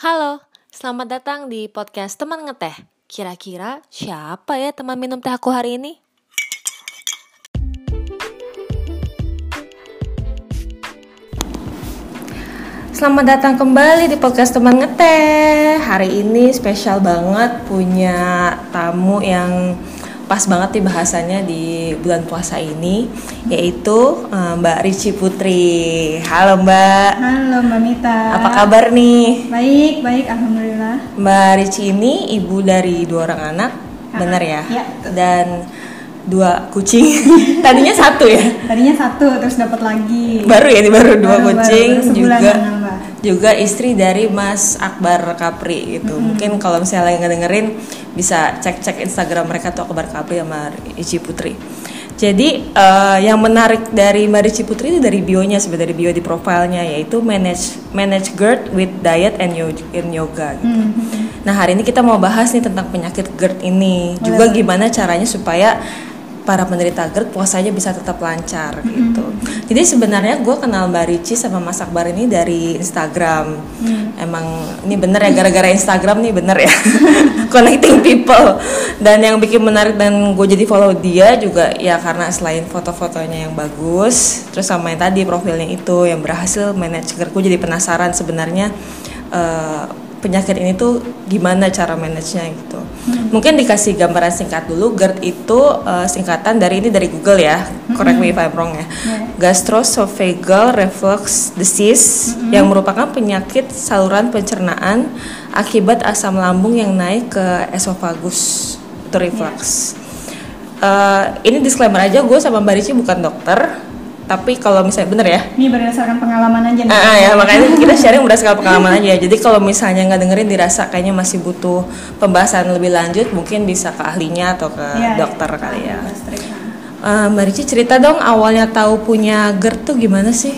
Halo, selamat datang di podcast Teman Ngeteh. Kira-kira siapa ya teman minum teh aku hari ini? Selamat datang kembali di podcast Teman Ngeteh. Hari ini spesial banget punya tamu yang pas banget nih bahasanya di bulan puasa ini yaitu eh, Mbak Ricci Putri. Halo Mbak. Halo Mbak Mita. Apa kabar nih? Baik, baik, alhamdulillah. Mbak Ricci ini ibu dari dua orang anak, benar ya? Ya. Dan dua kucing. Tadinya satu ya? Tadinya satu, terus dapat lagi. Baru ya, ini baru dua Baru, baru, kucing baru sebulan juga. nambah. Juga istri dari Mas Akbar Kapri gitu. Mungkin kalau misalnya lagi ngedengerin bisa cek-cek Instagram mereka tuh Akbar Kapri sama Ricci Putri. Jadi eh, yang menarik dari Mbak Ricci Putri itu dari bionya sebenarnya dari bio di profilnya yaitu manage manage GERD with diet and yo- and yoga. Gitu. Hmm. Nah hari ini kita mau bahas nih tentang penyakit GERD ini, juga gimana caranya supaya para penderita GERD puasanya bisa tetap lancar gitu. Jadi sebenarnya gue kenal Mbak Ricci sama Mas Akbar ini dari Instagram. Emang ini bener ya gara-gara Instagram nih bener ya connecting people. Dan yang bikin menarik dan gue jadi follow dia juga ya karena selain foto-fotonya yang bagus, terus sama yang tadi profilnya itu yang berhasil manage GERD, gue jadi penasaran sebenarnya. eh, penyakit ini tuh gimana cara manage-nya gitu. Mungkin dikasih gambaran singkat dulu. GERD itu uh, singkatan dari ini dari Google ya. Correct me if I'm wrong ya. Gastroesophageal reflux disease yang merupakan penyakit saluran pencernaan akibat asam lambung yang naik ke esofagus. Itu reflux. Uh, ini disclaimer aja gue sama Mbak Ricci bukan dokter. Tapi kalau misalnya bener ya, Ini berdasarkan pengalaman aja nih. Ah, ah, ya makanya kita sharing berdasarkan pengalaman aja. Jadi kalau misalnya nggak dengerin dirasa kayaknya masih butuh pembahasan lebih lanjut, mungkin bisa ke ahlinya atau ke Iya, dokter iya. kali ya. Eh, Mbak Ricci cerita dong awalnya tahu punya GERD tuh gimana sih?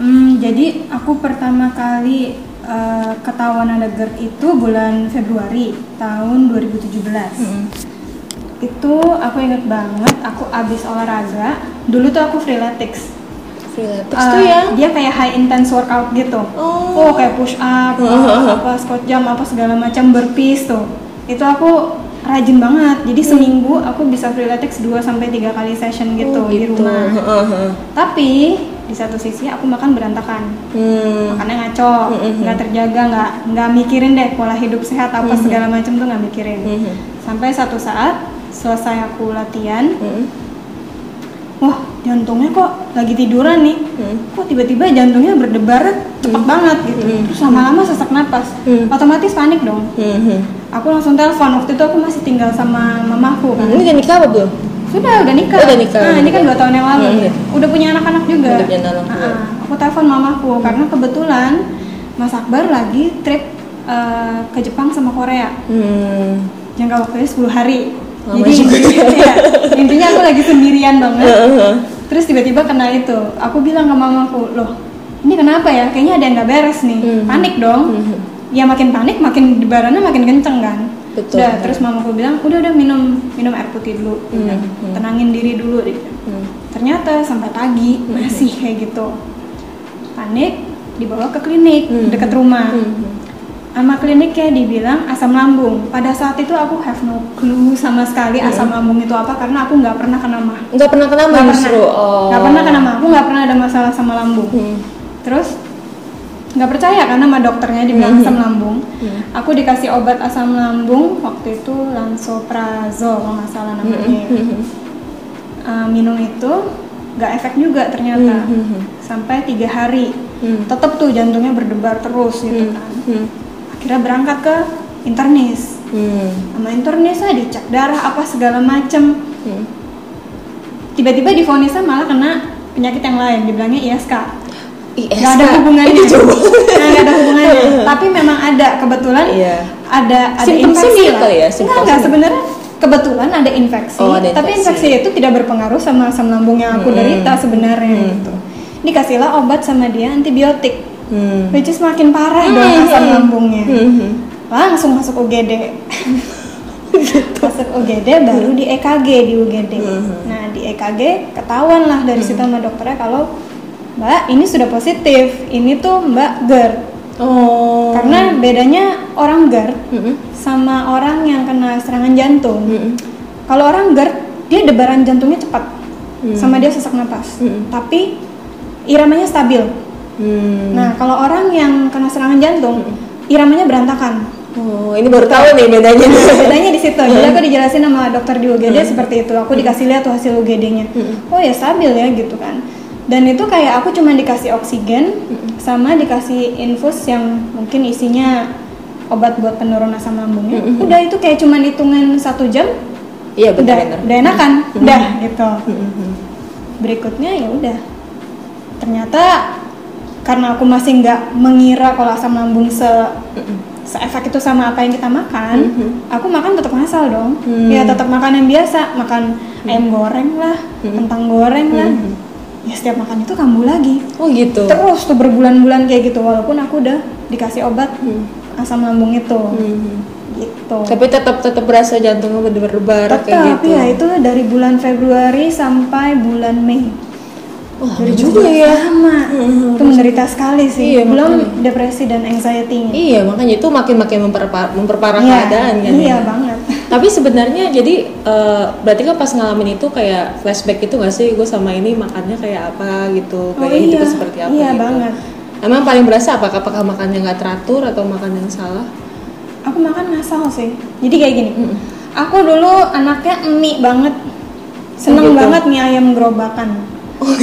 Hmm, jadi aku pertama kali eh, ketahuan ada GERD itu bulan Februari tahun 2017. Itu aku inget banget, aku abis olahraga. Dulu tuh aku freeletics. Freeletics Eh, tuh ya? dia kayak high intense workout gitu. Oh. kayak push up, apa squat jump, apa segala macam burpees tuh. Itu aku rajin banget. Jadi seminggu aku bisa freeletics 2 sampai 3 kali session gitu, Oh, di rumah. Heeh, heeh. Tapi di satu sisi aku makan berantakan. Hmm. Makannya ngaco, nggak terjaga, nggak nggak mikirin deh pola hidup sehat apa segala macam tuh nggak mikirin. Mhm. Sampai satu saat selesai aku latihan, Hmm. wah jantungnya kok lagi tiduran nih, Hmm. kok tiba-tiba jantungnya berdebar cepet banget gitu, terus lama-lama sesak napas, Hmm. otomatis panik dong. Hmm, hmm. Aku langsung telepon waktu itu aku masih tinggal sama mamaku kan. Ini udah nikah apa belum? Sudah, udah nikah. Udah nikah. Nah, ini kan dua tahun yang lalu. Hmm, iya. Udah punya anak-anak juga. Udah punya anak juga. Ah, aku telepon mamaku karena kebetulan Mas Akbar lagi trip eh, ke Jepang sama Korea. Hmm. Jangka waktunya 10 hari. Jadi ya. intinya aku lagi sendirian banget. Terus tiba-tiba kena itu. Aku bilang ke mamaku, "Loh, ini kenapa ya? Kayaknya ada yang nggak beres nih." Hmm. Panik dong. Ya makin panik, makin debarannya makin kenceng kan. Betul. Udah, terus mamaku bilang, "Udah, udah minum minum air putih dulu. Udah, Tenangin diri dulu." Bilang. Hmm. Ternyata sampai pagi masih kayak gitu. Panik, dibawa ke klinik Hmm. dekat rumah. Hmm. Sama kliniknya dibilang asam lambung. Pada saat itu aku have no clue sama sekali Hmm. asam lambung itu apa karena aku nggak pernah kena mah. Nggak pernah kena Nggak mah justru. pernah. Oh. Nggak pernah kena mah. Aku nggak pernah ada masalah sama lambung. Hmm. Terus nggak percaya karena sama dokternya dibilang Hmm. asam lambung. Hmm. Aku dikasih obat asam lambung waktu itu lansoprazol kalau nggak salah namanya. ya. Hmm. Eh, minum itu nggak efek juga ternyata Hmm, hmm, hmm. sampai tiga hari. Hmm. Tetap tuh jantungnya berdebar terus gitu Hmm. kan. Hmm. Akhirnya berangkat ke internis. Hmm. Sama internisnya dicek darah apa segala macem. Hmm. Tiba-tiba difonisnya malah kena penyakit yang lain, dibilangnya ISK. ISK. Gak ada hubungannya. Ini jauh. Nah, gak ada hubungannya. Tapi memang ada kebetulan Iya. ada ada infeksi lah. ya, Enggak, enggak sebenarnya kebetulan ada infeksi, Oh, ada tapi infeksi. infeksi itu tidak berpengaruh sama asam lambung yang aku Hmm. derita sebenarnya Hmm. gitu. Dikasihlah obat sama dia antibiotik, Hmm. which is makin parah dong Hmm, asam hmm. lambungnya. Hmm. Langsung masuk UGD. Masuk UGD baru di EKG di UGD. Hmm. Nah di EKG ketahuan lah dari situ sama dokternya kalau Mbak ini sudah positif, ini tuh Mbak GERD. Oh. Karena bedanya orang GERD Mm-mm. sama orang yang kena serangan jantung. Mm-mm. Kalau orang GERD, dia debaran jantungnya cepat, Hmm. sama dia sesak napas. Mm-mm. Tapi iramanya stabil. Hmm. Nah, kalau orang yang kena serangan jantung, iramanya berantakan. Oh, ini baru tahu nih bedanya. bedanya di situ. Jadi aku dijelasin sama dokter di UGD seperti itu. Aku dikasih lihat tuh hasil UGD-nya oh ya stabil ya gitu kan. Dan itu kayak aku cuma dikasih oksigen sama dikasih infus yang mungkin isinya obat buat penurun asam lambungnya. Udah itu kayak cuma hitungan satu jam. Iya udah benar-benar. udah enakan. Udah gitu. Berikutnya ya udah. Ternyata karena aku masih nggak mengira kalau asam lambung se seefek itu sama apa yang kita makan Mhm. aku makan tetap ngasal dong Hmm. ya tetap makan yang biasa makan ayam goreng lah kentang goreng lah ya setiap makan itu kambuh lagi Oh gitu. terus tuh berbulan-bulan kayak gitu walaupun aku udah dikasih obat Hmm. asam lambung itu Hmm. gitu Tapi tetap tetap berasa jantungnya berdebar-debar kayak gitu. ya itu dari bulan Februari sampai bulan Mei Wah, lama juga ya. sama Mhm. itu menderita sekali sih Iya, belum makanya. depresi dan anxiety-nya Iya, makanya itu makin-makin memperparah, memperparah Iya, keadaan kan. iya ya. banget Tapi sebenarnya jadi eh, berarti kan pas ngalamin itu kayak flashback itu gak sih gue sama ini makannya kayak apa gitu, Oh kayak iya, hidup seperti apa iya gitu. banget. Emang paling berasa apa? Apakah makannya nggak teratur atau makan yang salah? aku makan ngasal sih jadi kayak gini Mm-mm. aku dulu anaknya mie banget seneng Oh, gitu. banget mie ayam gerobakan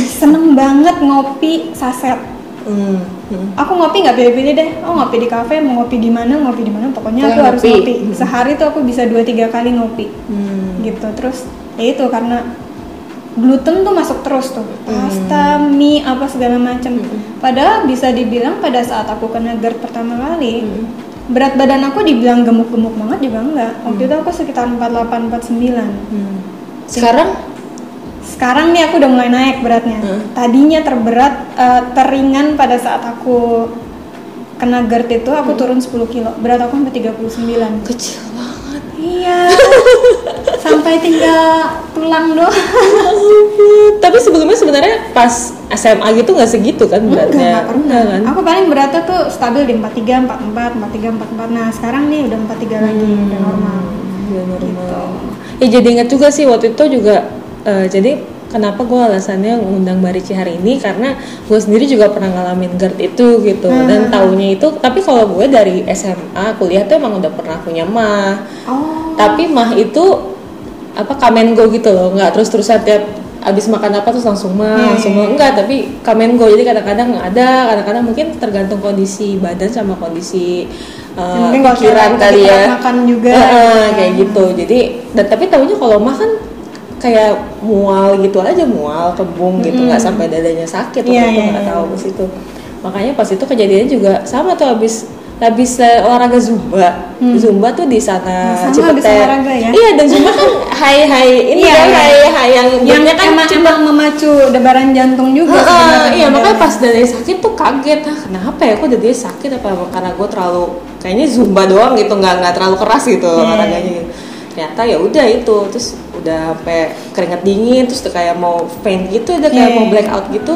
seneng banget ngopi saset Hmm, hmm. aku ngopi nggak pilih-pilih deh oh ngopi di kafe mau ngopi di mana ngopi di mana pokoknya aku Pokoknya harus ngopi. ngopi Hmm. sehari tuh aku bisa dua tiga kali ngopi Hmm. gitu terus ya itu karena gluten tuh masuk terus tuh Hmm. pasta mie apa segala macam padahal bisa dibilang pada saat aku kena GERD pertama kali Hmm. berat badan aku dibilang gemuk-gemuk banget juga enggak waktu itu aku sekitar 48 49 Hmm. Sekarang sekarang nih aku udah mulai naik beratnya Hmm. tadinya terberat eh, teringan pada saat aku kena GERD itu Hmm. aku turun 10 kilo berat aku sampai 39 kecil banget. iya sampai tinggal tulang doang Tapi sebelumnya sebenarnya pas SMA gitu nggak segitu kan beratnya? enggak pernah. kan? Aku paling beratnya tuh stabil di 43, 44, 43, 44. Nah, sekarang nih udah 43 lagi, Hmm. udah normal. Udah normal. Gitu. Ya jadi inget juga sih waktu itu juga eh, jadi kenapa gue alasannya ngundang Mbak Rici hari ini? Karena gue sendiri juga pernah ngalamin GERD itu gitu. Hmm. dan taunya itu tapi kalau gue dari SMA kuliah tuh emang udah pernah punya mah. Oh. tapi mah itu apa kamen go gitu loh. Nggak terus terusan tiap abis makan apa terus langsung mah Iya, langsung mah. Enggak tapi kamen go. Jadi kadang-kadang ada kadang-kadang mungkin tergantung kondisi badan sama kondisi uh, pikiran kali ya. makan juga. Heeh, kayak gitu. Jadi dan tapi tahunya kalau mah kan kayak mual gitu aja mual kembung gitu nggak sampai dadanya sakit Iya, waktu itu iya, nggak iya. tahu pas itu makanya pas itu kejadiannya juga sama tuh habis habis eh, olahraga zumba zumba tuh di sana Nah, sama Cipete. habis olahraga ya? iya dan zumba kan hai hai ini Iya, kan iya. hai hai yang yang kan emang, emang memacu debaran jantung juga Heeh, sebenarnya. iya makanya pas dadanya sakit tuh kaget ah kenapa ya kok dadanya sakit apa karena gue terlalu kayaknya zumba doang gitu nggak nggak terlalu keras gitu Iya. olahraganya gitu ternyata ya udah itu terus udah sampai keringat dingin terus tuh kayak mau faint gitu udah kayak Iya, mau iya. black out gitu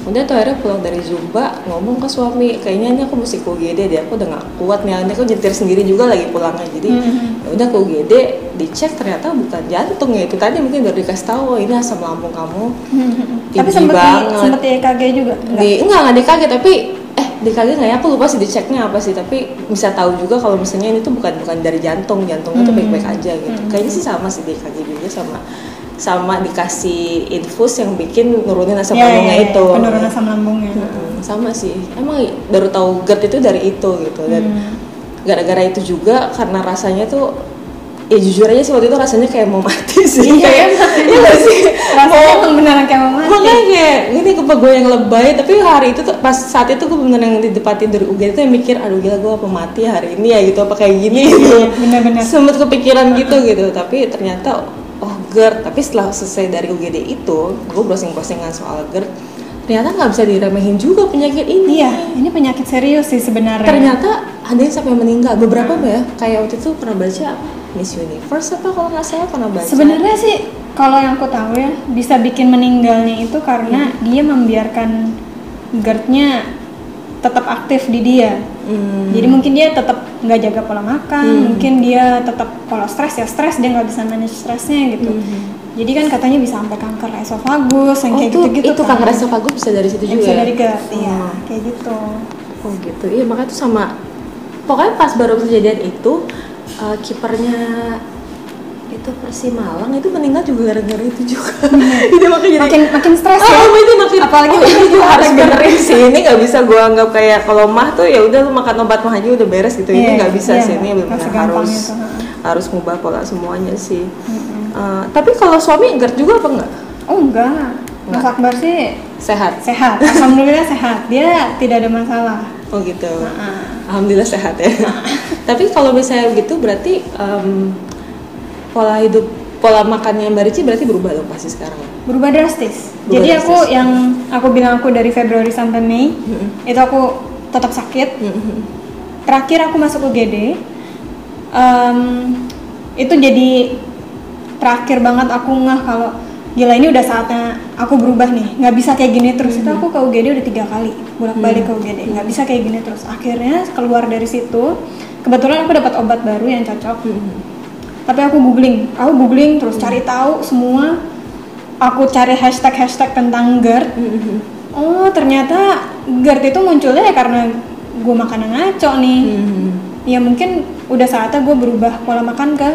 udah tuh akhirnya pulang dari zumba ngomong ke suami kayaknya ini aku mesti ke UGD deh aku udah nggak kuat nih ini aku nyetir sendiri juga lagi pulangnya jadi Mhm. ya udah ke UGD dicek ternyata bukan jantung ya itu tadi mungkin baru dikasih tahu "Oh, ini asam lambung kamu Hmm, Tapi sempet di, banget. sempet di EKG juga. Enggak. di enggak enggak DKG tapi DKG nggak ya? Aku lupa sih diceknya apa sih tapi bisa tahu juga kalau misalnya ini tuh bukan bukan dari jantung. Jantungnya tuh baik-baik aja gitu. Kayaknya sih sama sih DKG juga sama sama dikasih infus yang bikin nurunin asam Iya, lambungnya iya, iya, itu. Penurunan asam lambungnya. Mm-mm, sama sih. Emang baru tahu GERD itu dari itu gitu. Dan Hmm. gara-gara itu juga karena rasanya tuh ya jujur aja sih waktu itu rasanya kayak mau mati sih Iya, kayak emang. iya nggak sih Rasanya emang beneran kayak mau mati. makanya kayak ini kepa gue yang lebay tapi hari itu tuh pas saat itu gue bener yang di depan tidur UGD tuh yang mikir aduh gila gue apa mati hari ini ya gitu apa kayak gini gitu Iya, bener-bener. sempet kepikiran gitu gitu tapi ternyata oh GERD tapi setelah selesai dari UGD itu gue browsing-browsingan soal GERD ternyata nggak bisa diremehin juga penyakit ini Iya, ini penyakit serius sih sebenarnya. ternyata ada yang sampai meninggal beberapa mbak ya kayak waktu itu pernah baca Miss Universe apa kalau nggak salah pernah baca Sebenarnya sih kalau yang aku tahu ya bisa bikin meninggalnya itu karena dia membiarkan GERD-nya tetap aktif di dia. Hmm. Jadi mungkin dia tetap nggak jaga pola makan, Hmm. mungkin dia tetap kalau stres ya stres dia nggak bisa manage stresnya gitu. Hmm. Jadi kan katanya bisa sampai kanker esofagus yang Oh, kayak itu, gitu-gitu itu kan. kanker esofagus bisa dari situ Yang juga bisa ya? dari GERD, iya Oh. kayak gitu. Oh gitu, iya makanya tuh sama Pokoknya pas baru kejadian itu eh, Kipernya itu Persi Malang itu meninggal juga gara-gara itu juga Itu makanya jadi Makin makin stres ya. Oh, ini makin Apalagi oh, ini juga harus benerin sih. Ini nggak bisa gua anggap kayak kalau mah tuh ya udah lu makan obat mah aja udah beres gitu. Iya, ini nggak bisa iya, sih. Ini benar harus itu, ha. harus ngubah pola semuanya sih. Mm-mm. Eh, tapi kalau suami GERD juga apa enggak? Oh enggak, Mas. Akbar sih Sehat. sehat. Alhamdulillah sehat. Dia tidak ada masalah. Oh gitu. Heeh. Alhamdulillah sehat ya. Tapi kalau misalnya begitu berarti em, pola hidup pola makannya Mbak Rici berarti berubah dong pasti sekarang. Berubah drastis. Berubah Jadi aku drastis. yang aku bilang aku dari Februari sampai Mei Mm-mm. itu aku tetap sakit. Mm-mm. Terakhir aku masuk UGD, em, itu jadi terakhir banget aku ngeh kalau gila ini udah saatnya aku berubah nih nggak bisa kayak gini terus. Itu aku ke UGD udah tiga kali bolak balik ke UGD nggak bisa kayak gini terus. Akhirnya keluar dari situ kebetulan aku dapat obat baru yang cocok. Mm-mm. tapi aku googling aku googling terus cari tahu semua. Aku cari hashtag hashtag tentang GERD. Mm-mm. oh ternyata GERD itu munculnya ya karena gue makanan ngaco nih. Mm-mm. ya mungkin udah saatnya gue berubah pola makan ke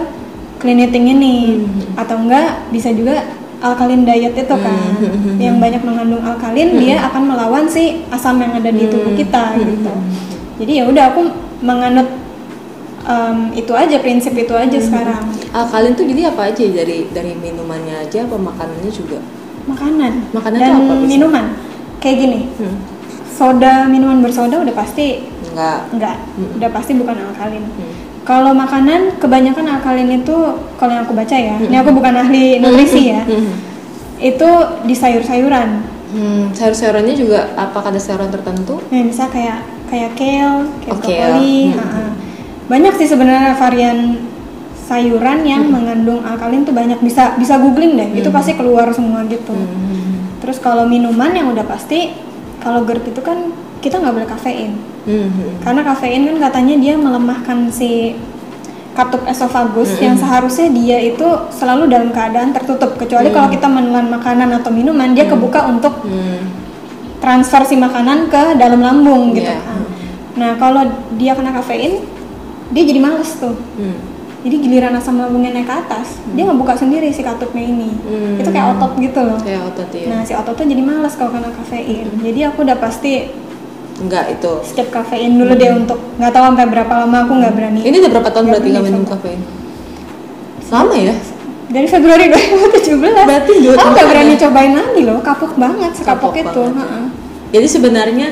clean eating ini. Mhm. atau enggak bisa juga alkalin diet itu kan Mhm. yang banyak mengandung alkalin dia akan melawan si asam yang ada di tubuh kita gitu Mhm. jadi ya udah aku menganut em, itu aja prinsip itu aja sekarang Alkalin tuh jadi apa aja dari dari minumannya aja apa makanannya juga? makanan Makanan dan apa minuman kayak gini Hmm. soda minuman bersoda udah pasti Enggak. enggak Mhm. udah pasti bukan alkalin Hmm. Kalau makanan kebanyakan alkalin itu kalau yang aku baca ya, Hmm. ini aku bukan ahli nutrisi ya, Hmm. itu di sayur-sayuran. Hmm, sayur-sayurannya juga apakah ada sayuran tertentu? Yang bisa kayak kayak kale, kayak Oh, brokoli. Hmm. Banyak sih sebenarnya varian sayuran yang Hmm. mengandung alkalin tuh banyak bisa bisa googling deh, itu pasti keluar semua gitu. Hmm. Terus kalau minuman yang udah pasti kalau GERD itu kan kita nggak boleh kafein. Hmm. Karena kafein kan katanya dia melemahkan si katup esofagus Mm-mm. yang seharusnya dia itu selalu dalam keadaan tertutup kecuali Mm. kalau kita menelan makanan atau minuman dia kebuka untuk Hmm. transfer si makanan ke dalam lambung gitu Iya. kan. Nah, kalau dia kena kafein dia jadi males tuh. Hmm. Jadi giliran asam lambungnya naik ke atas, dia ngebuka sendiri si katupnya ini. Hmm. Itu kayak otot gitu loh. Kayak otot ya. Nah, si ototnya jadi males kalau kena kafein. Jadi aku udah pasti Enggak itu. skip kafein dulu deh untuk nggak tahu sampai berapa lama aku nggak berani. Ini udah berapa tahun Nggak berarti nggak minum kafein? Lama ya? Dari Februari 2017. Berarti dua aku nggak tahun berani cobain lagi loh, kapok banget sekapok Kapok itu. banget. Jadi sebenarnya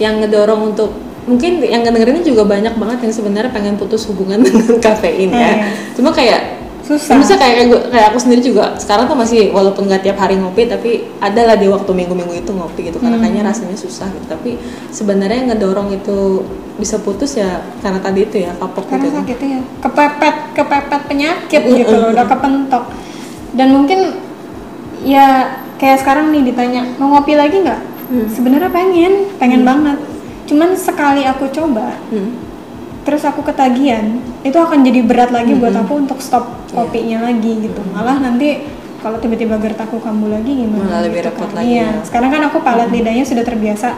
yang ngedorong untuk mungkin yang ngedengerinnya juga banyak banget yang sebenarnya pengen putus hubungan dengan kafein ya. Iya. Cuma kayak Susah. Bisa kayak kayak, gua- kayak aku sendiri juga sekarang tuh masih walaupun nggak tiap hari ngopi tapi ada lah di waktu minggu-minggu itu ngopi gitu karena Hmm. kayaknya rasanya susah gitu. Tapi sebenarnya yang ngedorong itu bisa putus ya karena tadi itu ya kapok Karena gitu. sakit ya, kepepet, kepepet penyakit gitu udah kepentok. Dan mungkin ya kayak sekarang nih ditanya mau ngopi lagi nggak? Hmm. Sebenarnya pengen, pengen banget. Cuman sekali aku coba, Hmm. Terus aku ketagihan, itu akan jadi berat lagi buat Mm-mm. aku untuk stop Iya. kopinya lagi gitu. Malah nanti kalau tiba-tiba GERD aku kambuh lagi gimana? Malah lebih gitu repot kan. lagi Iya. ya. Sekarang kan aku palet lidahnya sudah terbiasa.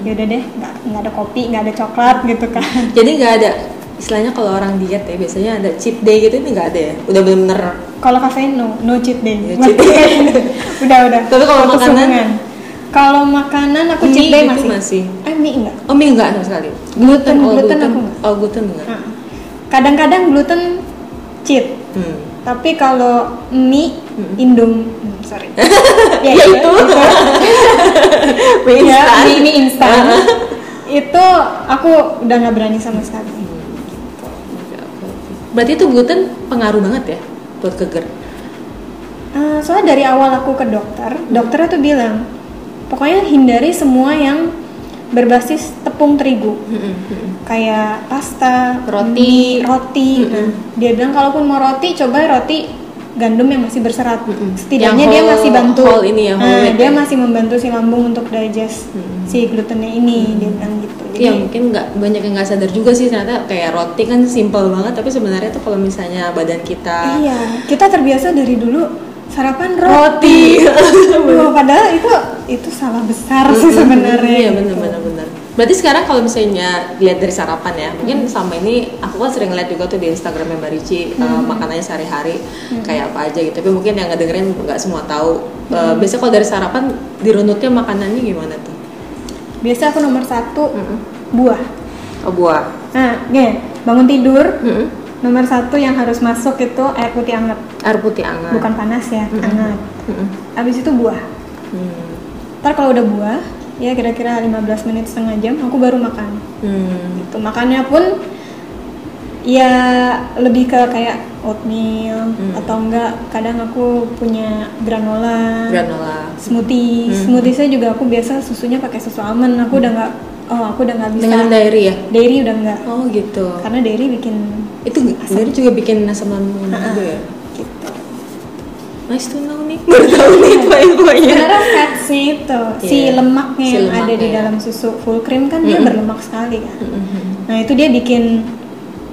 Ya udah deh, nggak nggak ada kopi, nggak ada coklat gitu kan. Jadi nggak ada istilahnya kalau orang diet ya biasanya ada cheat day gitu ini nggak ada ya. Udah bener-bener Kalau kafein no, no cheat day. No cheat day. udah udah. Tapi kalau makanan? Kalau makanan aku Mie cheat day gitu masih. masih. Eh mie enggak. Oh mie enggak sama sekali. Gluten, oh, gluten aku enggak. Oh gluten enggak. Kadang-kadang gluten cheat. Hmm. Tapi kalau mie Mm-mm. indom, hmm, sorry. Ya, itu. Mie ya, instan. mie, mie instan. itu aku udah nggak berani sama sekali. Berarti itu gluten pengaruh banget ya buat ke GERD. Eh, soalnya dari awal aku ke dokter, dokternya tuh bilang, pokoknya hindari semua yang berbasis tepung terigu, kayak pasta, Roti. mie, roti. Nah, dia bilang kalaupun mau roti, coba roti gandum yang masih berserat. Mm-mm. Setidaknya Yang dia whole- masih bantu. whole ini ya, whole Nah, dia ya. masih membantu si lambung untuk digest si glutennya ini dia bilang gitu. Jadi Iya mungkin nggak banyak yang nggak sadar juga sih ternyata kayak roti kan simple banget tapi sebenarnya tuh kalau misalnya badan kita iya, kita terbiasa dari dulu sarapan roti roti. Wah, padahal itu itu salah besar sih sebenarnya. Iya benar benar benar. Berarti sekarang kalau misalnya dilihat dari sarapan ya, mungkin selama ini aku kan sering lihat juga tuh di Instagramnya Mbak Ricci uh, makanannya sehari-hari kayak apa aja gitu. Tapi mungkin yang ngedengerin nggak semua tahu. Uh, Biasanya kalau dari sarapan dirunutnya makanannya gimana tuh? Biasa aku nomor satu Mm-mm. buah. Oh buah. Nah, gini, bangun tidur Mm-mm. Nomor satu yang harus masuk itu air putih hangat, Air putih hangat. bukan panas ya, hangat. Mm-mm. Habis itu buah. Hmm. Ntar kalau udah buah, ya kira-kira 15 menit setengah jam aku baru makan. Hmm. Gitu. Makannya pun ya lebih ke kayak oatmeal Hmm. atau enggak kadang aku punya granola, Granola. smoothie. Hmm. Smoothie saya juga aku biasa susunya pakai susu almond. Aku udah nggak oh aku udah nggak bisa. Dengan dairy ya? Dairy udah nggak. Oh gitu. Karena dairy bikin Itu dairy juga bikin asam lambung juga ya? gitu. Nice to know nih. Baru tahu nih info-infonya. Sebenarnya fatsnya itu si Iya. lemaknya Si yang ada di lemaknya. dalam susu full cream kan dia Mm-mm. berlemak sekali kan. Mm-mm. Nah itu dia bikin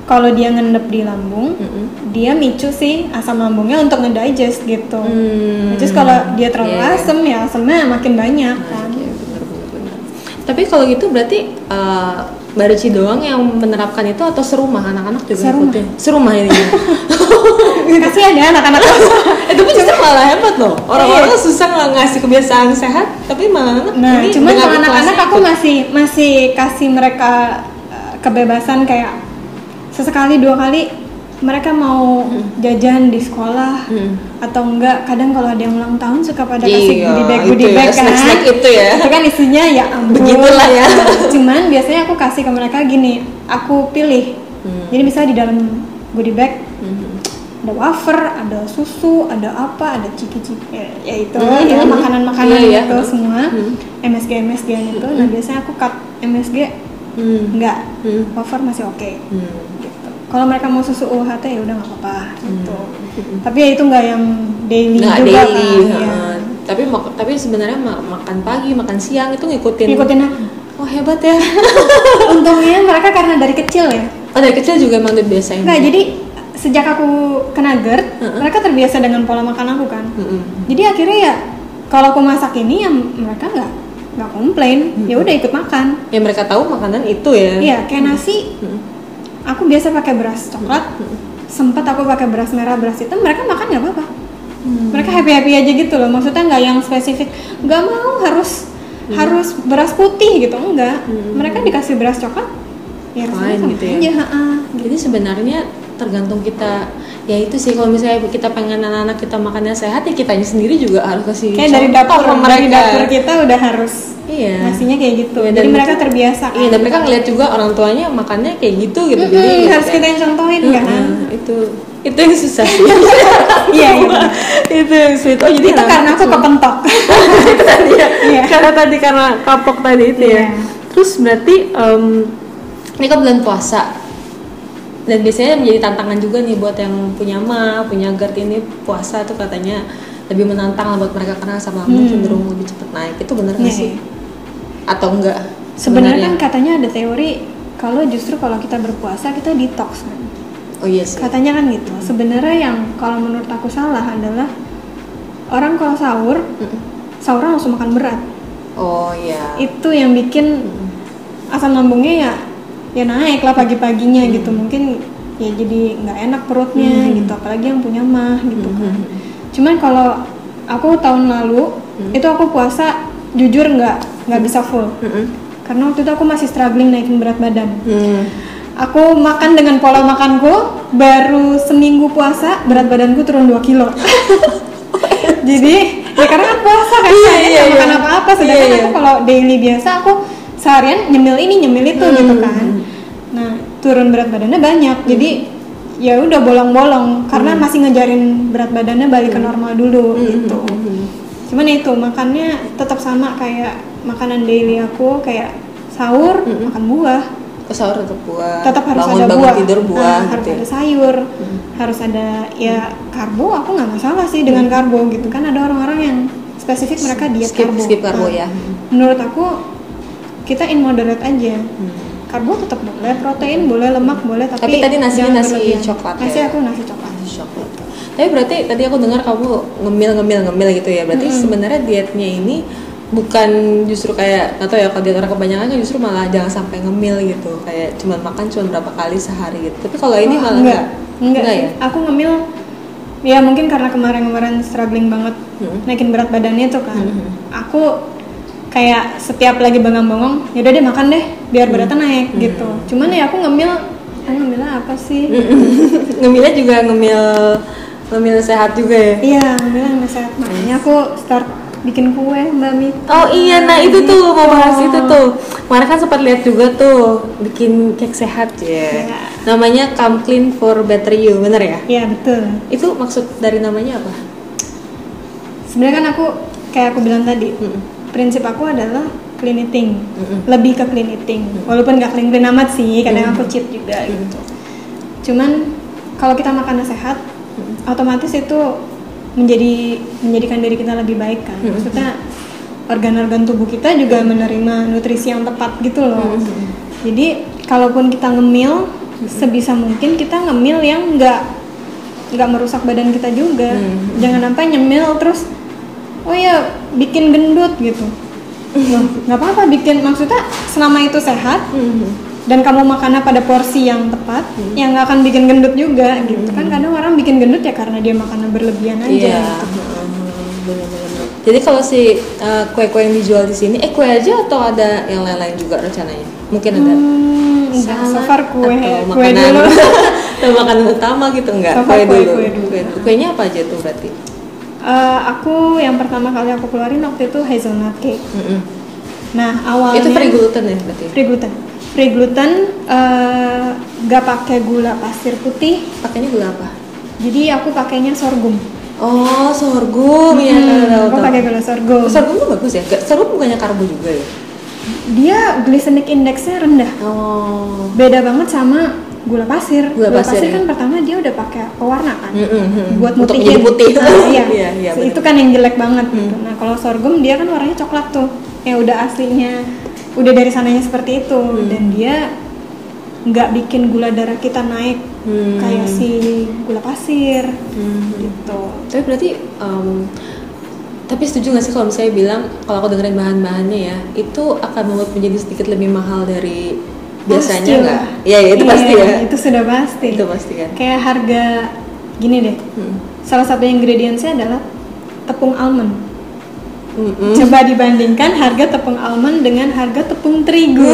kalau dia ngendep di lambung, Mm-mm. dia micu si asam lambungnya untuk ngedigest gitu. Hmm. Terus kalau dia terlalu Iya, iya. asam ya asamnya makin banyak kan. Oke, benar benar benar. Tapi kalau gitu berarti eh Mbak Ricci doang yang menerapkan itu atau serumah anak-anak juga Serumah. ngikutin? Serumah ini. Kasih ada anak-anak itu pun justru malah hebat loh. Orang-orang susah nggak ngasih kebiasaan sehat, tapi malah anak Nah, ini cuman anak-anak aku masih masih kasih mereka uh, kebebasan kayak sesekali dua kali mereka mau jajan di sekolah Hmm. atau enggak kadang kalau ada yang ulang tahun suka pada kasih Iya, goodie bag goodie ya, bag kan snack-snack itu ya. itu kan isinya ya ampun Begitulah ya. cuman biasanya aku kasih ke mereka gini aku pilih Hmm. jadi misalnya di dalam goodie bag Mhm. ada wafer, ada susu, ada apa, ada ciki-ciki, ya, ya itu, Hmm, ya hmm. makanan-makanan Iya, iya. itu semua, Hmm. MSG MSG itu. Nah biasanya aku cut MSG Hmm. enggak, Hmm. wafer masih oke. Hmm. Kalau mereka mau susu UHT ya udah nggak apa-apa gitu. Hmm. Tapi ya itu nggak yang daily Nggak juga daily, kan. ya. tapi tapi sebenarnya ma- makan pagi, makan siang itu ngikutin. Ngikutin apa? Oh hebat ya. Untungnya mereka karena dari kecil ya. Oh dari kecil juga emang udah biasain. Enggak, jadi sejak aku kena GERD, mereka terbiasa dengan pola makan aku kan. Mm-mm. jadi akhirnya ya kalau aku masak ini ya mereka nggak nggak komplain ya udah ikut makan Ya mereka tahu makanan itu ya. iya kayak nasi Mm. Aku biasa pakai beras coklat sempat aku pakai beras merah beras hitam mereka makan nggak apa-apa. Mereka happy happy aja gitu loh maksudnya nggak yang spesifik nggak mau harus harus beras putih gitu enggak mereka dikasih beras coklat ya Fine gitu ya. aja ha-ha. Jadi sebenarnya tergantung kita ya itu sih kalau misalnya kita pengen anak-anak kita makannya sehat ya kitanya sendiri juga harus kasih kayak dari dapur ke dari dapur kita udah harus Iya. nasinya kayak gitu Iya, jadi mereka itu- terbiasa Iya, dan mereka ngeliat juga orang tuanya makannya kayak gitu gitu. Mm-mm, Jadi harus ya- kita yang contohin kan itu itu yang susah sih. Iya, iya. itu yang sulit. Oh jadi itu karena aku kepentok itu tadi ya. Iya. Karena tadi karena kapok tadi itu ya. Iya. Terus berarti em, ini kan bulan puasa dan biasanya menjadi tantangan juga nih buat yang punya ma, punya GERD ini puasa tuh katanya lebih menantang lah buat mereka karena asam lambung Hmm. cenderung lebih cepat naik. Itu benar nggak Iya, sih? iya. Atau enggak? sebenarnya kan katanya ada teori kalau justru kalau kita berpuasa kita detox kan Oh iya sih. katanya kan gitu sebenarnya yang kalau menurut aku salah adalah orang kalau sahur Mm-mm. sahur langsung makan berat Oh iya. itu yang bikin asam lambungnya ya ya naik lah pagi-paginya gitu mungkin ya jadi nggak enak perutnya Hmm. gitu apalagi yang punya mah gitu kan Mhm. cuman kalau aku tahun lalu itu aku puasa jujur nggak nggak bisa full Mm-mm. karena waktu itu aku masih struggling naikin berat badan Hmm. aku makan dengan pola makanku baru seminggu puasa berat badanku turun 2 kilo jadi ya karena kan puasa kan Iya, saya iya, iya. makan apa-apa sedangkan Iya, iya. aku kalau daily biasa aku seharian nyemil ini nyemil itu Hmm. gitu kan nah turun berat badannya banyak jadi ya udah bolong-bolong karena masih ngejarin berat badannya balik ke normal dulu Hmm, gitu hmm, hmm. cuman itu makannya tetap sama kayak makanan daily aku kayak sahur Mm-mm. makan buah Oh Oh, sahur tetap buah. tetap harus bangun, ada bangun buah tidur buah Nah, gitu harus ya. ada sayur harus ada ya karbo aku nggak masalah sih dengan karbo gitu kan ada orang-orang yang spesifik mereka diet skip karbo skip karbo Nah, ya. menurut aku kita in moderate aja Hmm. Karbo tetap boleh protein boleh lemak boleh tapi, Tapi tadi nasinya nasi berlebihan. coklat nasi ya? aku nasi coklat Coklat. Tapi berarti tadi aku dengar kamu ngemil ngemil ngemil gitu ya. Berarti sebenarnya dietnya ini bukan justru kayak atau ya kalau diet orang kebanyakan kan justru malah jangan sampai ngemil gitu kayak cuman makan cuma berapa kali sehari gitu tapi kalau ini Wah, malah enggak enggak enggak, ya sih. aku ngemil ya mungkin karena kemarin-kemarin struggling banget Hmm. naikin berat badannya tuh kan Hmm. aku kayak setiap lagi bengong-bengong yaudah deh makan deh biar beratnya naik Hmm. gitu cuman ya aku ngemil ah, ngemilnya apa sih ngemilnya juga ngemil ngemil sehat juga ya iya ngemilnya nggak sehat makanya aku start bikin kue mbak Mita Oh iya, nah itu tuh mau bahas Gitu. itu tuh. Kemarin kan sempat lihat juga tuh bikin cake sehat ya. Iya. Namanya Come Clean for Better You, bener ya? iya betul Itu maksud dari namanya apa? sebenarnya kan aku kayak aku bilang tadi Mm-mm. Prinsip aku adalah clean eating. Mm-mm. lebih ke clean eating. Walaupun nggak clean clean amat sih kadang aku cheat juga gitu. Cuman kalau kita makannya sehat otomatis itu menjadi menjadikan diri kita lebih baik kan. Mm-mm. maksudnya organ-organ tubuh kita juga menerima nutrisi yang tepat gitu loh. Mm-mm. jadi kalaupun kita ngemil sebisa mungkin kita ngemil yang nggak nggak merusak badan kita juga. Mm. jangan sampai nyemil terus oh ya bikin gendut gitu Loh, nggak apa-apa bikin maksudnya selama itu sehat Mhm. dan kamu makannya pada porsi yang tepat Hmm. yang nggak akan bikin gendut juga gitu kan kadang orang bikin gendut ya karena dia makannya berlebihan aja Iya. gitu. Bener-bener. Jadi kalau si uh, kue-kue yang dijual di sini, eh kue aja atau ada yang lain-lain juga rencananya? Mungkin ada. Hmm, enggak, kue atau kue makanan, dulu atau makanan utama gitu enggak? So kue- dulu. kue dulu. Kue- Kuenya apa aja tuh berarti? Eh, aku yang pertama kali aku keluarin waktu itu hazelnut cake Mhm. nah awalnya Itu free gluten ya berarti? free gluten free gluten eh, nggak pakai gula pasir putih Pakainya gula apa? jadi aku pakainya sorghum Oh, sorghum ya, tahu aku pakai gula sorghum Sorghum tuh bagus ya. Sorghum bukannya karbo juga ya? dia glycemic indexnya rendah Oh. beda banget sama gula pasir Gula pasir, ya. kan pertama dia udah pakai pewarna kan Mm-mm. buat Untuk mutihin putih. Nah, iya, Iya, iya, So, itu kan yang jelek banget gitu. nah kalau sorghum dia kan warnanya coklat tuh yang udah aslinya udah dari sananya seperti itu Hmm. dan dia nggak bikin gula darah kita naik Hmm. kayak si gula pasir Hmm. gitu Tapi berarti em, tapi setuju gak sih kalau misalnya bilang kalau aku dengerin bahan-bahannya ya itu akan membuat menjadi sedikit lebih mahal dari biasanya Pasti nggak? Iya ya, itu pasti Iya, ya. itu sudah pasti Itu pasti kan. kayak harga gini deh Hmm. salah satu ingredientsnya adalah tepung almond Mm-mm. Coba dibandingkan harga tepung almond dengan harga tepung terigu.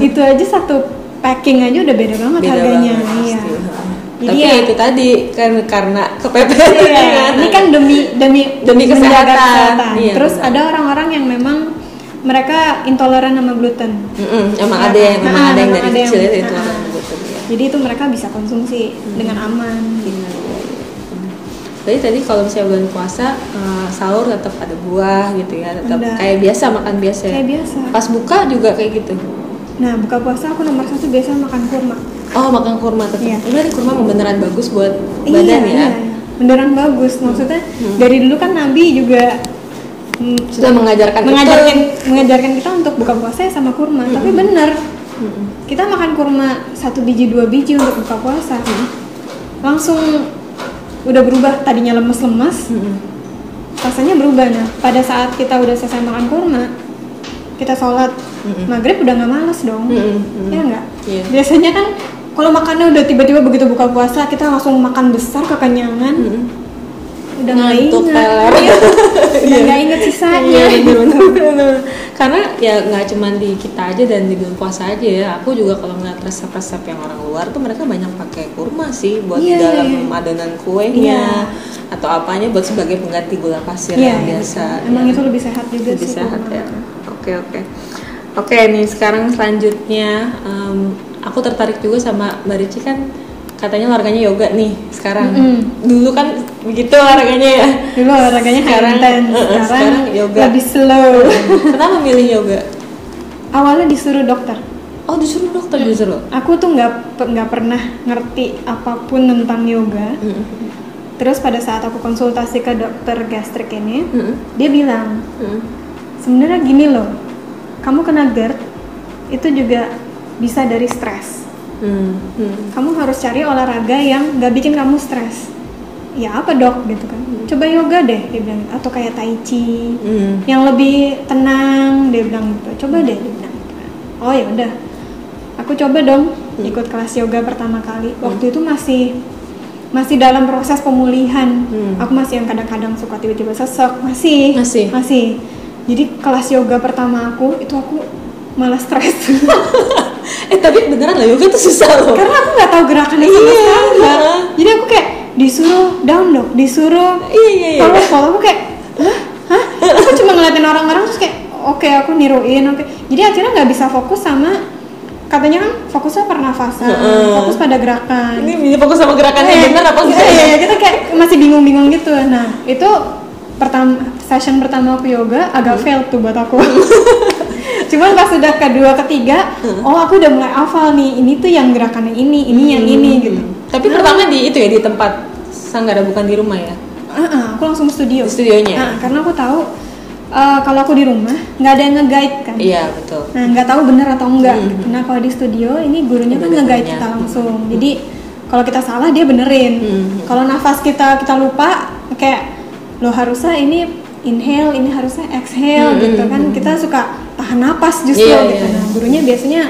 itu aja satu packing aja udah beda banget Beda harganya. banget, Iya. pasti. Jadi Tapi ya- ya itu tadi kan karena kepepet Iya, ini kan demi demi Demi menjaga kesehatan. Iya, Terus benar. ada orang-orang yang memang mereka intoleran sama gluten. Mm-mm, emang Iya ada yang emang Nah, ada yang dari ada yang- kecil ya itu nah, gluten ya. Jadi itu mereka bisa konsumsi dengan aman. Iya. Jadi tadi kalau misalnya bulan puasa eh, sahur tetap ada buah gitu ya, tetap Ada. kayak biasa makan biasa. ya. Kayak biasa. Pas buka juga kayak gitu. Nah, buka puasa aku nomor satu biasa makan kurma. Oh makan kurma tetap. Iya. Berarti kurma beneran bagus buat badan iya, ya. iya. beneran bagus. Maksudnya Hmm. dari dulu kan Nabi juga Sudah mengajarkan mengajarkan itu. Hmm. mengajarkan kita untuk buka puasa sama kurma. Tapi bener Mm-mm. kita makan kurma satu biji dua biji untuk buka puasa Hmm. langsung udah berubah tadinya lemes-lemes Mm-mm. rasanya berubah nah pada saat kita udah selesai makan kurma kita sholat Mm-mm. maghrib udah nggak males dong Mm-mm. Mm-mm. ya nggak Iya. biasanya kan kalau makannya udah tiba-tiba begitu buka puasa kita langsung makan besar kekenyangan Mm-mm. Udah nggak Ngantuk, teler. Iya. udah nggak inget sisanya Iya bener-bener Karena ya nggak cuma di kita aja dan di bulan puasa aja ya Aku juga kalau ngeliat resep-resep yang orang luar tuh mereka banyak pakai kurma sih Buat di Iya, dalam iya. adonan kuenya Iya. Atau apanya buat sebagai pengganti gula pasir Iya, yang iya, biasa emang ya. itu lebih sehat juga lebih sih sehat kurma. ya oke oke oke nih sekarang selanjutnya em, aku tertarik juga sama mbak Rici kan katanya olahraganya yoga nih sekarang Mm-mm. dulu kan begitu olahraganya ya dulu olahraganya Sekarang, intense eh, sekarang, sekarang yoga. lebih slow kenapa milih yoga awalnya disuruh dokter Oh disuruh dokter justru. aku tuh nggak nggak pernah ngerti apa pun tentang yoga Mm-mm. terus pada saat aku konsultasi ke dokter gastrik ini Mm-mm. dia bilang Mm-mm. sebenarnya gini loh kamu kena GERD itu juga bisa dari stres Mm. Mm. kamu harus cari olahraga yang nggak bikin kamu stres. Ya apa dok? Gitu kan. Coba yoga deh dia bilang. Atau kayak tai chi. Mm. yang lebih tenang dia bilang gitu. Coba deh dia bilang gitu kan. oh ya udah. Aku coba dong ikut kelas yoga pertama kali. Waktu itu masih masih dalam proses pemulihan. Hmm. aku masih yang kadang-kadang suka tiba-tiba sesek. Masih. Masih? masih. Jadi kelas yoga pertama aku itu aku malah stres Eh tapi beneran lah yoga tuh susah loh. karena aku nggak tahu gerakannya sama Iya, sekali Mbak. heeh. jadi aku kayak disuruh down dong disuruh Iya iya iya. kalau kalau aku kayak hah hah aku cuma ngeliatin orang-orang terus kayak oke aku niruin oke jadi akhirnya nggak bisa fokus sama katanya kan fokusnya pernafasan Heeh. fokus pada gerakan Ini fokus sama gerakannya Iya, bener apa enggak? iya, iya, kita kayak masih bingung-bingung gitu nah itu pertama session pertama aku yoga agak Hmm. fail tuh buat aku cuman pas sudah kedua ketiga Hmm. oh aku udah mulai hafal nih ini tuh yang gerakannya ini ini yang ini gitu Hmm. Tapi pertama di itu ya di tempat sanggara bukan di rumah ya. Ah, ah, aku langsung studio Di studionya. Ah, karena aku tahu eh, kalau aku di rumah nggak ada yang nge-guide kan Iya betul. nah nggak tahu bener atau enggak Hmm. gitu. nah kalau di studio ini gurunya kan nge-guide kita langsung jadi kalau kita salah dia benerin Hmm. kalau nafas kita kita lupa kayak lo harusnya ini inhale ini harusnya exhale Hmm, gitu kan hmm, kita suka tahan napas justru Iya, gitu iya. nah gurunya biasanya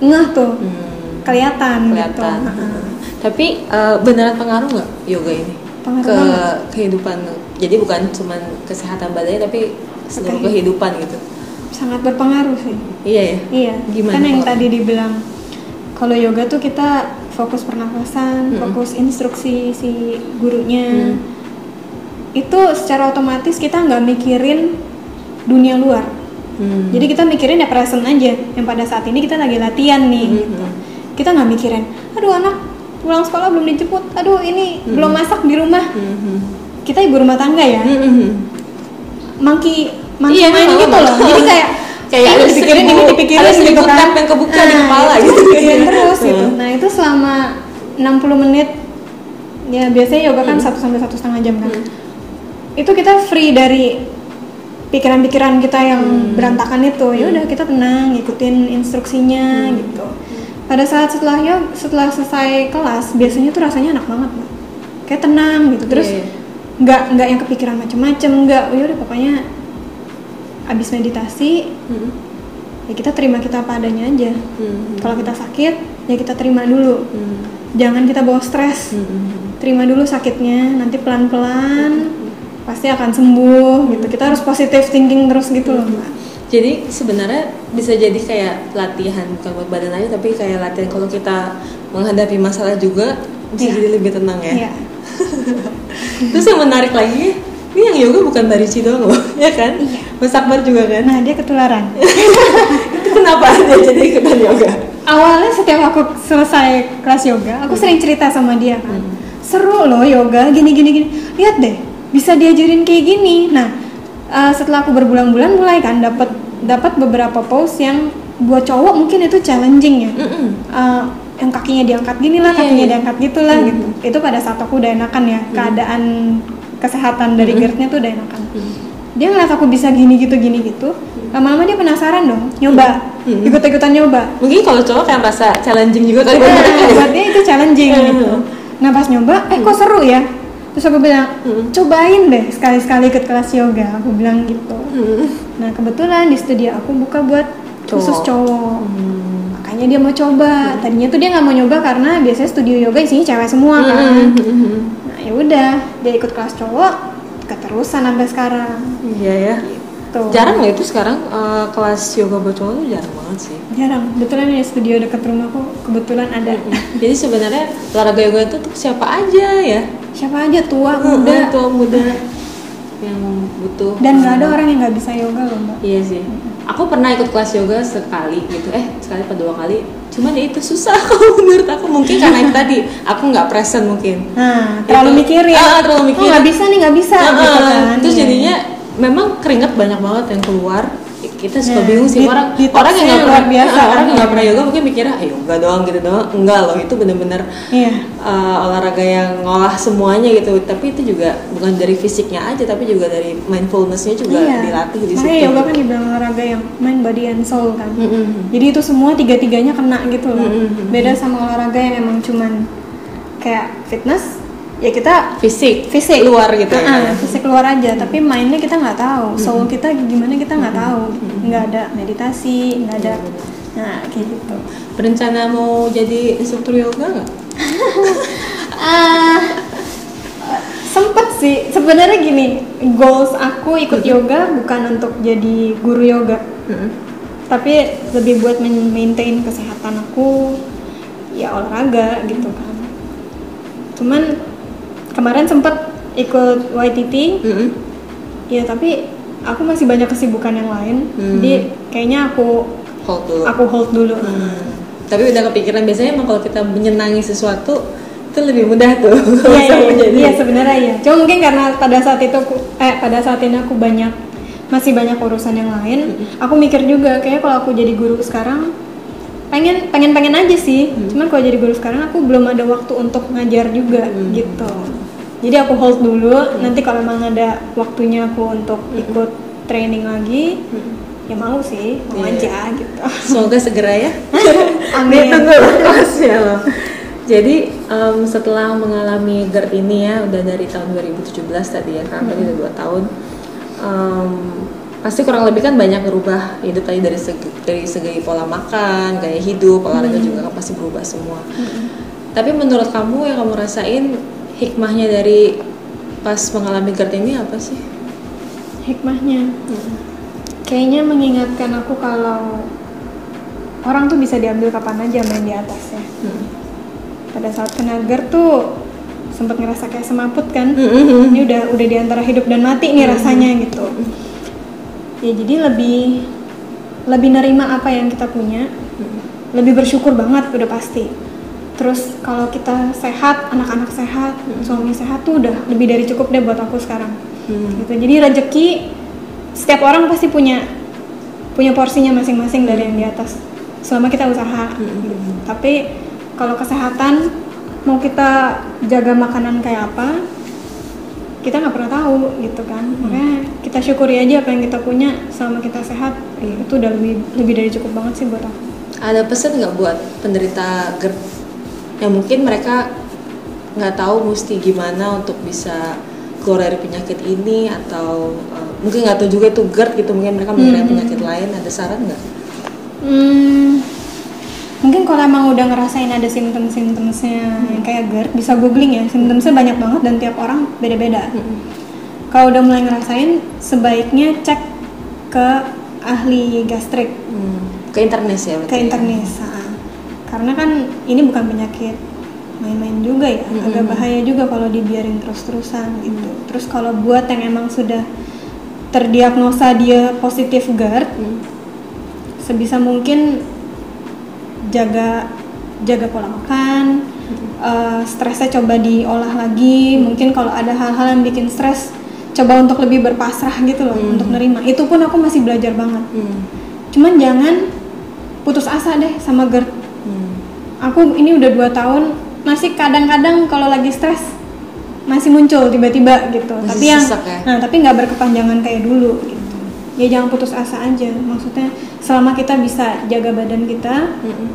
ngeh tuh Hmm. kelihatan, gitu Kelihatan. Ah, ah. Tapi eh, beneran pengaruh nggak yoga ini Pengaruh ke banget. kehidupan? Jadi bukan cuman kesehatan badannya tapi seluruh Kehidupan. kehidupan gitu. sangat berpengaruh sih Iya ya. Iya, Gimana kan yang tadi dibilang kalau yoga tuh kita fokus pernafasan, Mm-mm. fokus instruksi si gurunya. Mm. Itu secara otomatis kita nggak mikirin dunia luar. Hmm. Jadi kita mikirin ya present aja. Yang pada saat ini kita lagi latihan nih. Mm-mm. gitu. Kita nggak mikirin, aduh anak pulang sekolah belum dijemput, aduh ini Mm. belum masak di rumah. Mhm. Kita ibu rumah tangga ya, Mhm. monkey monkey Iya, main gitu loh. Jadi kayak Kayak ini ada dipikirin ini dipikirin gitu kan. yang kebuka di kepala itu gitu. terus gitu. Hmm. Nah, itu selama 60 menit ya biasanya yoga kan 1 sampai satu setengah jam kan. Hmm. Itu kita free dari pikiran-pikiran kita yang Hmm. berantakan itu. Ya udah kita tenang, ngikutin instruksinya Hmm. gitu. Pada saat setelah ya setelah selesai kelas biasanya tuh rasanya enak banget, Mbak. Kayak tenang gitu. Terus Iya, iya. nggak nggak yang kepikiran macem-macem nggak ya udah pokoknya abis meditasi Mhm. ya kita terima kita apa adanya aja Mhm. kalau kita sakit ya kita terima dulu Mhm. jangan kita bawa stres Mhm. terima dulu sakitnya nanti pelan-pelan pasti akan sembuh gitu kita harus positive thinking terus gitu loh mbak Jadi sebenarnya bisa jadi kayak latihan bukan buat badan aja tapi kayak latihan kalau kita menghadapi masalah juga bisa Iya. jadi lebih tenang ya. Iya. Terus yang menarik lagi, ini yang yoga bukan Barici doang loh, ya kan? Mas Akbar juga kan? nah dia ketularan Itu kenapa dia jadi ikutan yoga? awalnya setiap aku selesai kelas yoga aku sering cerita sama dia kan Hmm. seru loh yoga gini gini gini lihat deh bisa diajarin kayak gini nah eh, setelah aku berbulan-bulan mulai kan dapat dapat beberapa pose yang buat cowok mungkin itu challenging ya Mm-mm. Eh, yang kakinya diangkat gini lah Iya, kakinya iya. diangkat gitulah Hmm. gitu itu pada saat aku udah enakan ya keadaan kesehatan dari Hmm. GERD-nya tuh udah enakan Hmm. dia ngeliat aku bisa gini gitu gini gitu lama-lama dia penasaran dong nyoba Hmm. ikut-ikutan nyoba Mungkin kalau cowok kayak merasa challenging juga kali Nah, ya. buat dia itu challenging gitu. Nah pas nyoba, eh kok seru ya? Terus aku bilang, Hmm. cobain deh sekali-sekali ikut kelas yoga. Aku bilang gitu. Hmm. Nah kebetulan di studio aku buka buat khusus Cowok. cowok. Hmm. Makanya dia mau coba. Tadinya tuh dia nggak mau nyoba karena biasanya studio yoga isinya cewek semua kan. Hmm. Nah ya udah, dia ikut kelas cowok, keterusan sampai sekarang. Iya ya. Tuh. Jarang nggak itu sekarang eh, kelas yoga buat cowok tuh jarang banget sih. Jarang. Kebetulan di studio dekat rumahku kebetulan ada. Jadi sebenarnya olahraga yoga itu tuh siapa aja ya? Siapa aja tua, Muda, muda, tua muda yang butuh. dan nggak ada orang yang nggak bisa yoga loh mbak. Iya sih. Aku pernah ikut kelas yoga sekali gitu. Eh sekali atau dua kali. Cuman ya itu susah kalau menurut aku mungkin karena itu tadi aku nggak present mungkin. Nah, terlalu Itu- mikirin. Ah, terlalu Oh, mikirin. nggak bisa nih, nggak bisa Ah, gitu ah, kan. Terus Iya. jadinya memang keringet banyak banget yang keluar. Kita suka Nah, bingung sih di- orang detoxnya orang yang nggak pernah biasa ah, orang yang nggak pernah yoga mungkin mikirnya ah yoga doang gitu doang enggak loh itu bener-bener Iya. uh, olahraga yang ngolah semuanya gitu tapi itu juga bukan dari fisiknya aja tapi juga dari mindfulnessnya juga iya. dilatih di situ yoga kan dibilang olahraga yang mind, body, and soul kan. Mm-mm. Jadi itu semua tiga-tiganya kena gitu loh. Mm-mm. Beda sama olahraga yang emang cuman kayak fitness, ya kita fisik. fisik. Luar gitu. Ya Ah, fisik luar aja. Tapi mainnya kita nggak tahu. Soul kita gimana kita nggak tahu. Nggak ada meditasi nggak ada. Nah kayak gitu. Berencana mau jadi instruktur yoga nggak? Ah sempet sih. Sebenarnya gini goals aku ikut yoga bukan untuk jadi guru yoga. Tapi lebih buat maintain kesehatan aku. Ya olahraga gitu kan. Cuman kemarin sempet ikut YTT Mm-mm. ya tapi aku masih banyak kesibukan yang lain Hmm. jadi kayaknya aku hold dulu aku hold dulu Hmm. tapi udah kepikiran biasanya emang kalau kita menyenangi sesuatu itu lebih mudah tuh iya iya iya, iya sebenarnya iya cuma mungkin karena pada saat itu aku eh pada saat ini aku banyak masih banyak urusan yang lain Hmm. aku mikir juga kayak kalau aku jadi guru sekarang pengen pengen pengen aja sih Hmm. cuman kalau jadi guru sekarang aku belum ada waktu untuk ngajar juga Hmm. gitu jadi aku hold dulu. Nanti kalau emang ada waktunya aku untuk ikut training lagi ya mau sih mau Iya. aja gitu. Semoga segera ya. Amin. ditunggu prosesnya loh jadi em, setelah mengalami GERD ini ya udah dari tahun 2017 tadi ya kan tadi udah dua tahun em, pasti kurang lebih kan banyak berubah hidup tadi dari segi, dari segi pola makan gaya hidup olahraga juga kan pasti berubah semua. Tapi menurut kamu yang kamu rasain hikmahnya dari pas mengalami GERD ini apa sih? Hikmahnya? Kayaknya mengingatkan aku kalau orang tuh bisa diambil kapan aja main di atas ya. Hmm. pada saat kena GERD tuh sempat ngerasa kayak semaput kan? Mm-mm. ini udah udah di antara hidup dan mati nih rasanya gitu. Ya jadi lebih lebih nerima apa yang kita punya lebih bersyukur banget udah pasti terus kalau kita sehat anak-anak sehat suami sehat tuh udah lebih dari cukup deh buat aku sekarang. Hmm. gitu. Jadi rezeki setiap orang pasti punya punya porsinya masing-masing dari yang di atas selama kita usaha. Gitu. tapi kalau kesehatan mau kita jaga makanan kayak apa kita nggak pernah tahu gitu kan. Makanya kita syukuri aja apa yang kita punya selama kita sehat itu udah lebih lebih dari cukup banget sih buat aku. Ada pesan nggak buat penderita GERD yang mungkin mereka nggak tahu mesti gimana untuk bisa keluar dari penyakit ini atau uh, mungkin nggak tahu juga itu GERD gitu mungkin mereka mengira penyakit lain ada saran nggak? Hmm, mungkin kalau emang udah ngerasain ada simptom-simptomnya yang kayak GERD bisa googling ya simptomnya banyak banget dan tiap orang beda-beda kalau udah mulai ngerasain sebaiknya cek ke ahli gastrik Hmm, ke internis ya? ke berarti ya? Karena kan ini bukan penyakit main-main juga ya agak bahaya juga kalau dibiarin terus-terusan gitu. Terus kalau buat yang emang sudah terdiagnosa dia positif GERD Hmm. sebisa mungkin jaga jaga pola makan eh, stresnya coba diolah lagi. Mungkin kalau ada hal-hal yang bikin stres coba untuk lebih berpasrah gitu loh untuk nerima. Itu pun aku masih belajar banget. Hmm. cuman jangan putus asa deh sama GERD. Hmm. Aku ini udah dua tahun masih kadang-kadang kalau lagi stres masih muncul tiba-tiba gitu Masih tapi yang ya? nah tapi nggak berkepanjangan kayak dulu gitu ya jangan putus asa aja maksudnya selama kita bisa jaga badan kita Hmm.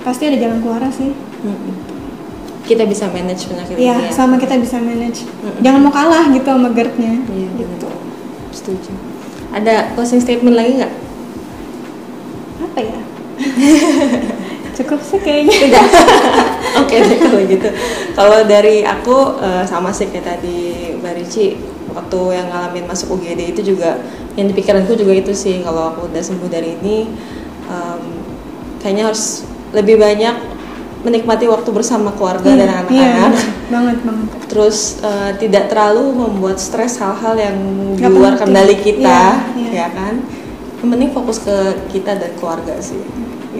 pasti ada jalan keluar sih Hmm. Kita bisa manage penyakit ya ini ya? selama kita bisa manage Mm-mm. jangan mau kalah gitu sama GERD-nya Iya, gitu benar. Setuju. Ada closing statement lagi nggak? apa ya cukup sih kayaknya Tidak. Oke deh kalau gitu. Kalau dari aku eh, sama sih kayak tadi Mbak Ricci waktu yang ngalamin masuk UGD itu juga yang di pikiranku juga itu sih kalau aku udah sembuh dari ini em, kayaknya harus lebih banyak menikmati waktu bersama keluarga dan Iya, anak-anak. iya, banget banget Terus eh, tidak terlalu membuat stres hal-hal yang di luar kendali kita, Iya, iya. ya kan? Yang penting fokus ke kita dan keluarga sih,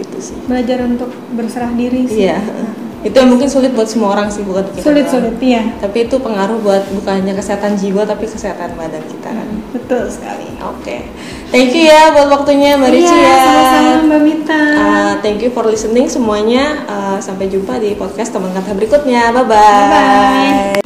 gitu sih. belajar untuk berserah diri sih. Iya. Nah, itu yang mungkin sulit buat semua orang sih bukan kita sulit doang. sulit iya. Tapi itu pengaruh buat bukan hanya kesehatan jiwa tapi kesehatan badan kita kan. Betul sekali. Oke. Thank you ya buat waktunya mbak Ricci iya ya. sama-sama mbak Mita. Uh, thank you for listening semuanya. Uh, sampai jumpa di podcast teman kata berikutnya. Bye bye, Bye-bye.